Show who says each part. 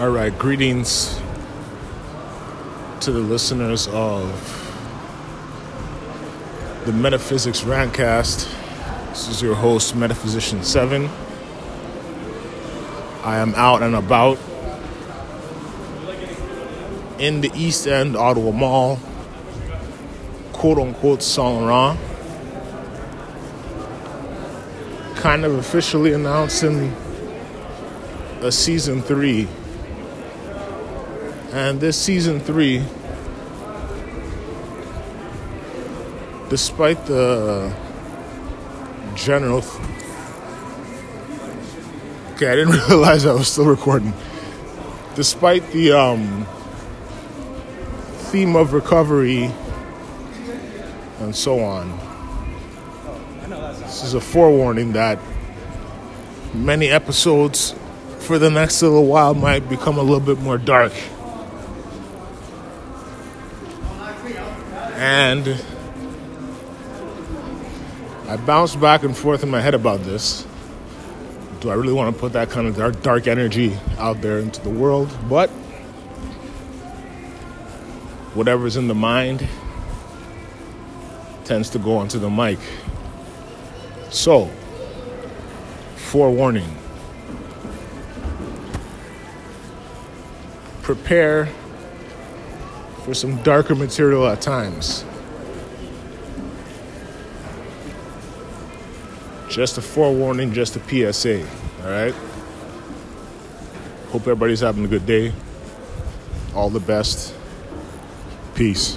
Speaker 1: All right, greetings to the listeners of the Metaphysics Rantcast. This is your host, Metaphysician 7. I am out and about in the East End Ottawa Mall, quote unquote Saint Laurent. Kind of officially announcing a season three and this season three, despite the general. Th- okay, I didn't realize I was still recording. Despite the um, theme of recovery and so on, this is a forewarning that many episodes for the next little while might become a little bit more dark. And I bounced back and forth in my head about this. Do I really want to put that kind of dark, dark energy out there into the world? But whatever's in the mind tends to go onto the mic. So, forewarning prepare for some darker material at times. Just a forewarning, just a PSA, all right? Hope everybody's having a good day. All the best. Peace.